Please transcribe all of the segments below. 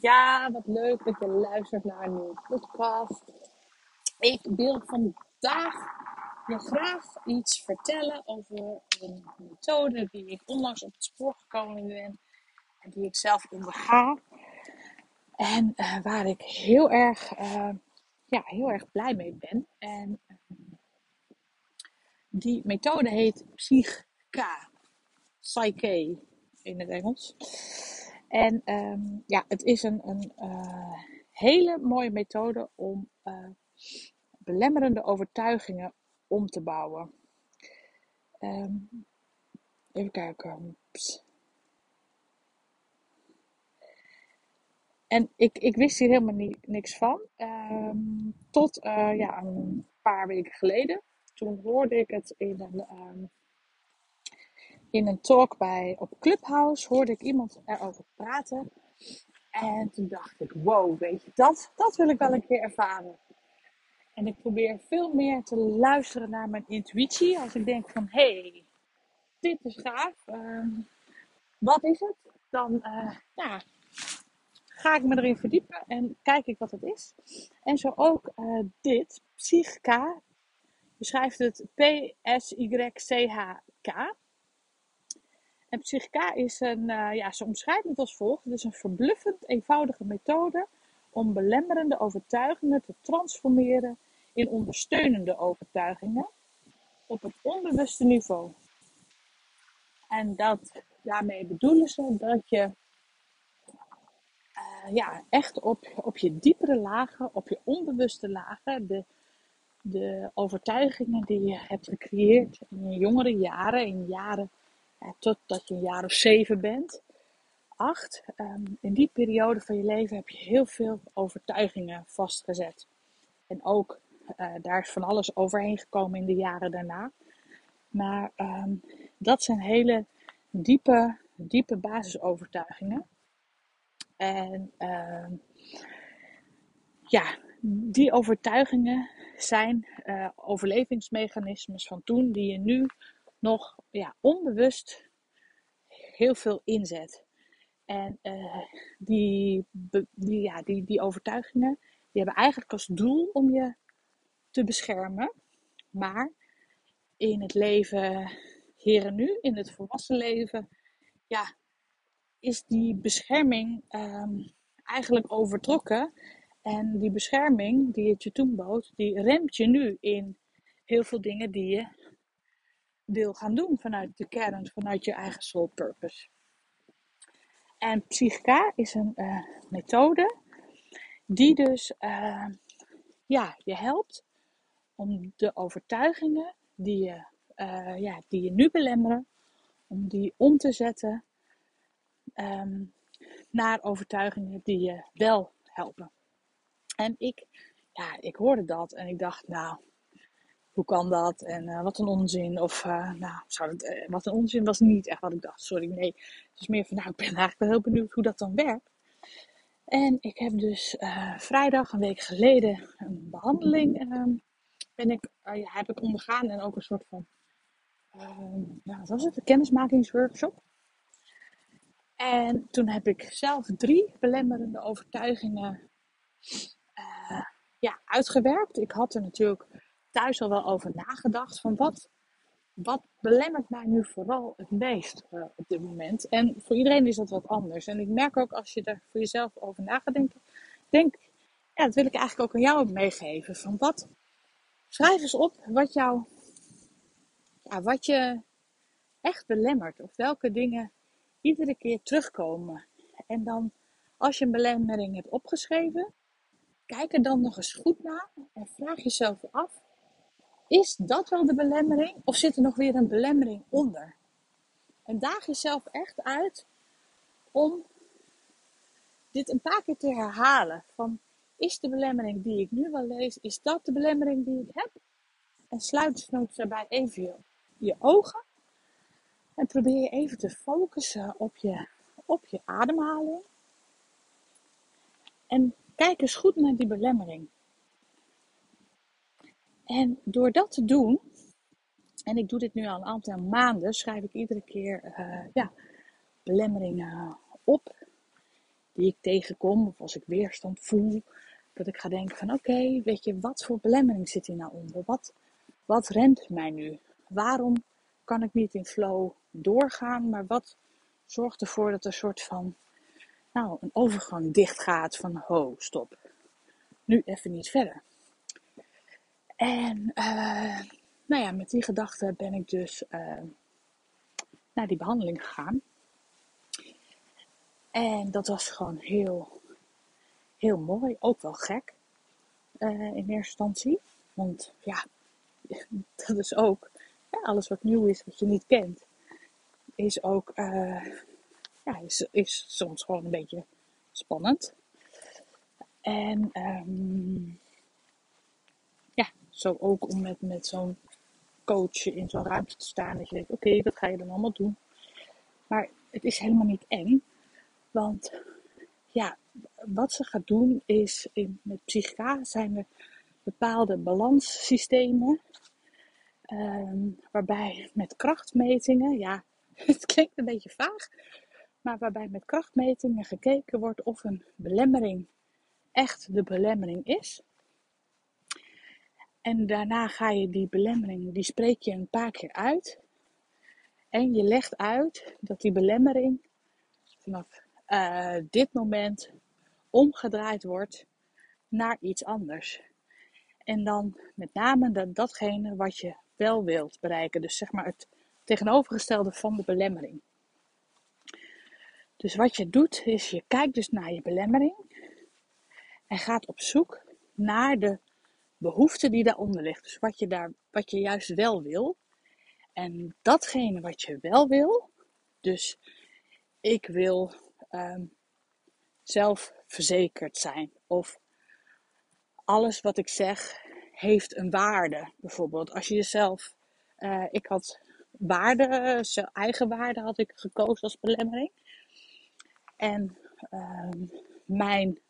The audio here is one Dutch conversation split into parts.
Ja, wat leuk dat je luistert naar een nieuwe podcast. Ik wil vandaag je graag iets vertellen over een methode die ik onlangs op het spoor gekomen ben en die ik zelf onderga. En uh, waar ik heel erg, uh, ja, heel erg blij mee ben. En uh, die methode heet Psych-K. Psyche in het Engels. En um, ja, het is een, een uh, hele mooie methode om uh, belemmerende overtuigingen om te bouwen. Um, even kijken. En ik, ik wist hier helemaal niks van. Um, tot uh, ja, een paar weken geleden. Toen hoorde ik het in een in een talk bij, op Clubhouse hoorde ik iemand erover praten. En toen dacht ik, wow, weet je, dat, dat wil ik wel een keer ervaren. En ik probeer veel meer te luisteren naar mijn intuïtie. Als ik denk van, hé, hey, dit is gaaf. Uh, wat is het? Dan uh, ja, ga ik me erin verdiepen en kijk ik wat het is. En zo ook uh, dit, Psychka. Beschrijft het P-S-Y-C-H-K. En Psychica is een, uh, ja, ze omschrijft het als volgt. Het is een verbluffend eenvoudige methode om belemmerende overtuigingen te transformeren in ondersteunende overtuigingen op het onbewuste niveau. En dat, daarmee bedoelen ze dat je uh, ja, echt op, op je diepere lagen, op je onbewuste lagen, de, de overtuigingen die je hebt gecreëerd in je jongere jaren, in jaren totdat je een jaar of zeven bent, acht. Ehm, in die periode van je leven heb je heel veel overtuigingen vastgezet. En ook uh, daar is van alles overheen gekomen in de jaren daarna. Maar um, dat zijn hele diepe, diepe basisovertuigingen. En uh, ja, die overtuigingen zijn uh, overlevingsmechanismes van toen die je nu nog ja, onbewust heel veel inzet. En uh, die, die, ja, die, die overtuigingen die hebben eigenlijk als doel om je te beschermen. Maar in het leven hier en nu, in het volwassen leven, ja, is die bescherming um, eigenlijk overtrokken. En die bescherming die het je toen bood, die remt je nu in heel veel dingen die je wil gaan doen vanuit de kern, vanuit je eigen soul purpose. En Psychica is een uh, methode die dus uh, ja, je helpt om de overtuigingen die je, uh, ja, die je nu belemmeren, om die om te zetten um, naar overtuigingen die je wel helpen. En ik, ja, ik hoorde dat en ik dacht, nou, hoe kan dat? En uh, wat een onzin. Of, uh, nou, zou uh, wat een onzin was niet echt wat ik dacht. Sorry, nee. Het is meer van, nou, ik ben eigenlijk wel heel benieuwd hoe dat dan werkt. En ik heb dus vrijdag, een week geleden, een behandeling ehm, ben ik, ja, heb ik ondergaan. En ook een soort van, nou, wat was het? Een kennismakingsworkshop. En toen heb ik zelf drie belemmerende overtuigingen ja, uitgewerkt. Ik had er natuurlijk thuis al wel over nagedacht. Van wat, wat belemmert mij nu vooral het meest uh, op dit moment? En voor iedereen is dat wat anders. En ik merk ook als je er voor jezelf over na. Denk, ja, dat wil ik eigenlijk ook aan jou meegeven. Van wat, schrijf eens op wat jou, ja, wat je echt belemmert. Of welke dingen iedere keer terugkomen. En dan, als je een belemmering hebt opgeschreven, kijk er dan nog eens goed naar en vraag jezelf af: is dat wel de belemmering of zit er nog weer een belemmering onder? En daag jezelf echt uit om dit een paar keer te herhalen. Van, is de belemmering die ik nu wel lees, is dat de belemmering die ik heb? En sluit desnoods daarbij even je, je ogen. En probeer je even te focussen op je, op je ademhaling. En kijk eens goed naar die belemmering. En door dat te doen, en ik doe dit nu al een aantal maanden, schrijf ik iedere keer uh, ja, belemmeringen op. die ik tegenkom, of als ik weerstand voel, dat ik ga denken van oké, weet je, wat voor belemmering zit hier nou onder? Wat, wat rent mij nu? Waarom kan ik niet in flow doorgaan, maar wat zorgt ervoor dat er een soort van, nou, een overgang dicht gaat van ho, stop. Nu even niet verder. En uh, nou ja, met die gedachte ben ik dus uh, naar die behandeling gegaan. En dat was gewoon heel, heel mooi, ook wel gek uh, in eerste instantie. Want ja, dat is ook alles wat nieuw is, wat je niet kent, is ook ja, is, is soms gewoon een beetje spannend. En um, zo ook om met, met zo'n coach in zo'n ruimte te staan. Dat je denkt, oké, okay, wat ga je dan allemaal doen? Maar het is helemaal niet eng. Want ja, wat ze gaat doen is, in, met psychica zijn er bepaalde balanssystemen. Um, waarbij met krachtmetingen, ja, het klinkt een beetje vaag, maar waarbij met krachtmetingen gekeken wordt of een belemmering echt de belemmering is. En daarna ga je die belemmering, die spreek je een paar keer uit. En je legt uit dat die belemmering vanaf uh, dit moment omgedraaid wordt naar iets anders. En dan met name dat, datgene wat je wel wilt bereiken. Dus zeg maar het tegenovergestelde van de belemmering. Dus wat je doet is je kijkt dus naar je belemmering en gaat op zoek naar de behoefte die daaronder ligt. Dus wat je, daar, wat je juist wel wil. En datgene wat je wel wil, dus ik wil um, zelfverzekerd zijn. Of alles wat ik zeg heeft een waarde. Bijvoorbeeld als je jezelf, uh, ik had waarde, eigen waarde had ik gekozen als belemmering. En um, mijn,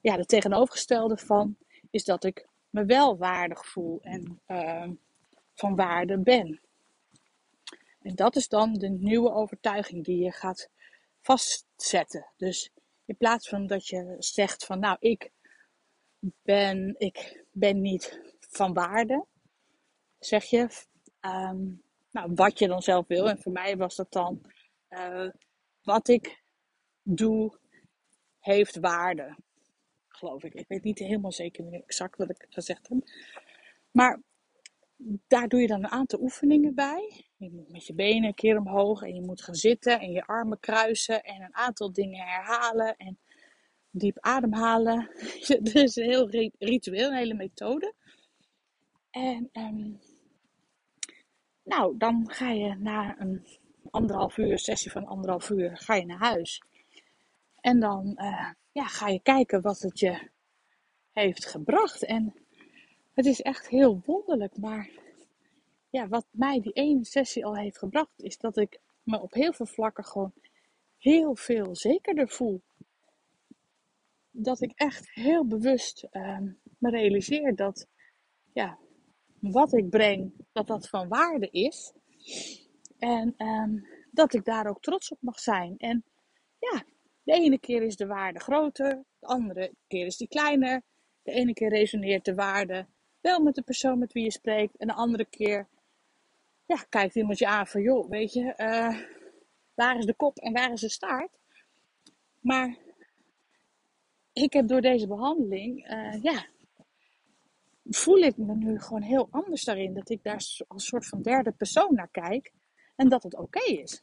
ja, de tegenovergestelde van is dat ik me wel waardig voel en uh, van waarde ben. En dat is dan de nieuwe overtuiging die je gaat vastzetten. Dus in plaats van dat je zegt van nou ik ben, ik ben niet van waarde, zeg je um, nou, wat je dan zelf wil. En voor mij was dat dan uh, wat ik doe heeft waarde geloof ik. Ik weet niet helemaal zeker exact wat ik gezegd heb. Maar daar doe je dan een aantal oefeningen bij. Je moet met je benen een keer omhoog en je moet gaan zitten en je armen kruisen en een aantal dingen herhalen en diep ademhalen. Het is een heel ritueel, een hele methode. En um, nou, dan ga je na een anderhalf uur, sessie van anderhalf uur, ga je naar huis. En dan uh, ja, ga je kijken wat het je heeft gebracht. En het is echt heel wonderlijk. Maar ja, wat mij die ene sessie al heeft gebracht, is dat ik me op heel veel vlakken gewoon heel veel zekerder voel. Dat ik echt heel bewust um, me realiseer dat ja, wat ik breng, dat dat van waarde is. En um, dat ik daar ook trots op mag zijn. En ja, de ene keer is de waarde groter, de andere keer is die kleiner. De ene keer resoneert de waarde wel met de persoon met wie je spreekt. En de andere keer ja, kijkt iemand je aan van, joh, weet je, uh, waar is de kop en waar is de staart? Maar ik heb door deze behandeling, uh, ja, voel ik me nu gewoon heel anders daarin. Dat ik daar als soort van derde persoon naar kijk en dat het oké is.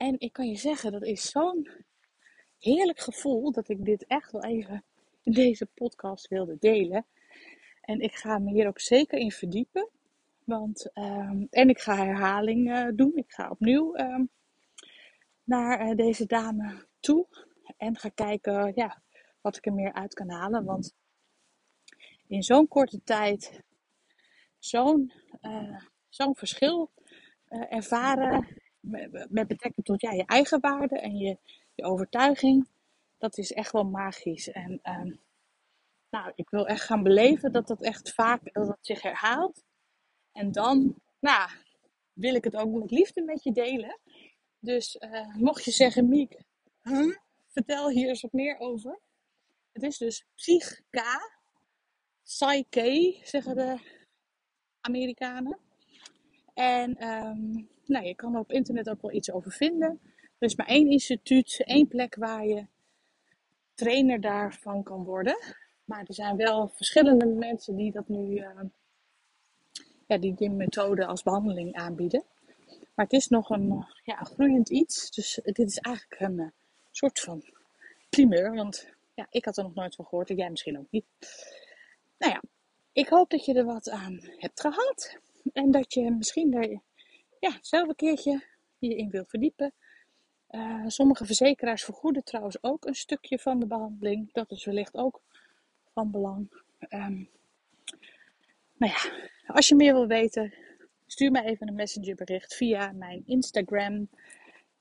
En ik kan je zeggen, dat is zo'n heerlijk gevoel dat ik dit echt wel even in deze podcast wilde delen. En ik ga me hier ook zeker in verdiepen. Want, um, en ik ga herhaling uh, doen. Ik ga opnieuw um, naar uh, deze dame toe. En ga kijken ja, wat ik er meer uit kan halen. Want in zo'n korte tijd zo'n uh, zo'n verschil ervaren met betrekking tot ja, je eigen waarde en je, je overtuiging, dat is echt wel magisch. En um, nou, ik wil echt gaan beleven dat dat echt vaak dat zich herhaalt. En dan, nou, wil ik het ook met liefde met je delen. Dus uh, mocht je zeggen, Miek, huh? vertel hier eens wat meer over. Het is dus Psychka. Psyche, zeggen de Amerikanen. En um, nou, je kan er op internet ook wel iets over vinden. Er is maar één instituut, één plek waar je trainer daarvan kan worden. Maar er zijn wel verschillende mensen die dat nu, uh, ja, die die methode als behandeling aanbieden. Maar het is nog een, ja, groeiend iets. Dus dit is eigenlijk een uh, soort van primeur. Want ja, ik had er nog nooit van gehoord en jij misschien ook niet. Nou ja, ik hoop dat je er wat aan hebt gehad. En dat je misschien er ja, zelf een keertje je in wilt verdiepen. Uh, sommige verzekeraars vergoeden trouwens ook een stukje van de behandeling. Dat is wellicht ook van belang. Nou ja, als je meer wil weten, stuur me even een messengerbericht via mijn Instagram,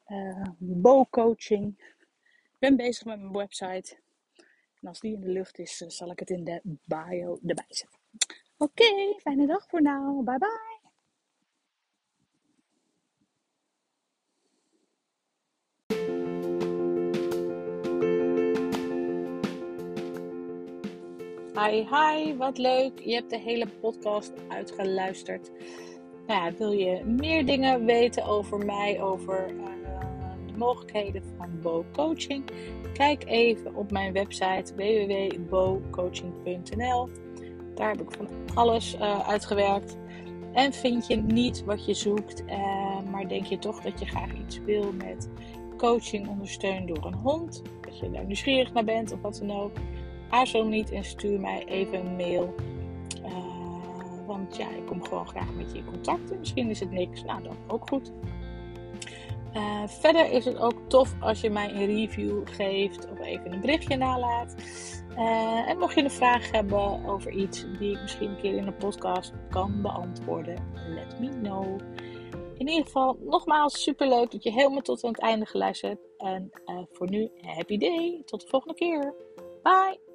uh, Bo Coaching. Ik ben bezig met mijn website. En als die in de lucht is, eh, zal ik het in de bio erbij zetten. Oké, fijne dag voor nou. Bye bye. Hi, hi, wat leuk. Je hebt de hele podcast uitgeluisterd. Nou ja, wil je meer dingen weten over mij, over uh, de mogelijkheden van Bo Coaching? Kijk even op mijn website www.bocoaching.nl. Daar heb ik van alles uh, uitgewerkt. En vind je niet wat je zoekt, uh, maar denk je toch dat je graag iets wil met coaching ondersteund door een hond? Dat je daar nieuwsgierig naar bent of wat dan ook aarzel niet en stuur mij even een mail. Uh, want ja, ik kom gewoon graag met je in contact. misschien is het niks, nou dan ook goed. Uh, verder is het ook tof als je mij een review geeft of even een berichtje nalaat. Uh, en mocht je een vraag hebben over iets die ik misschien een keer in een podcast kan beantwoorden, let me know. In ieder geval, nogmaals super leuk dat je helemaal tot aan het einde geluisterd hebt. En uh, voor nu, happy day. Tot de volgende keer. Bye.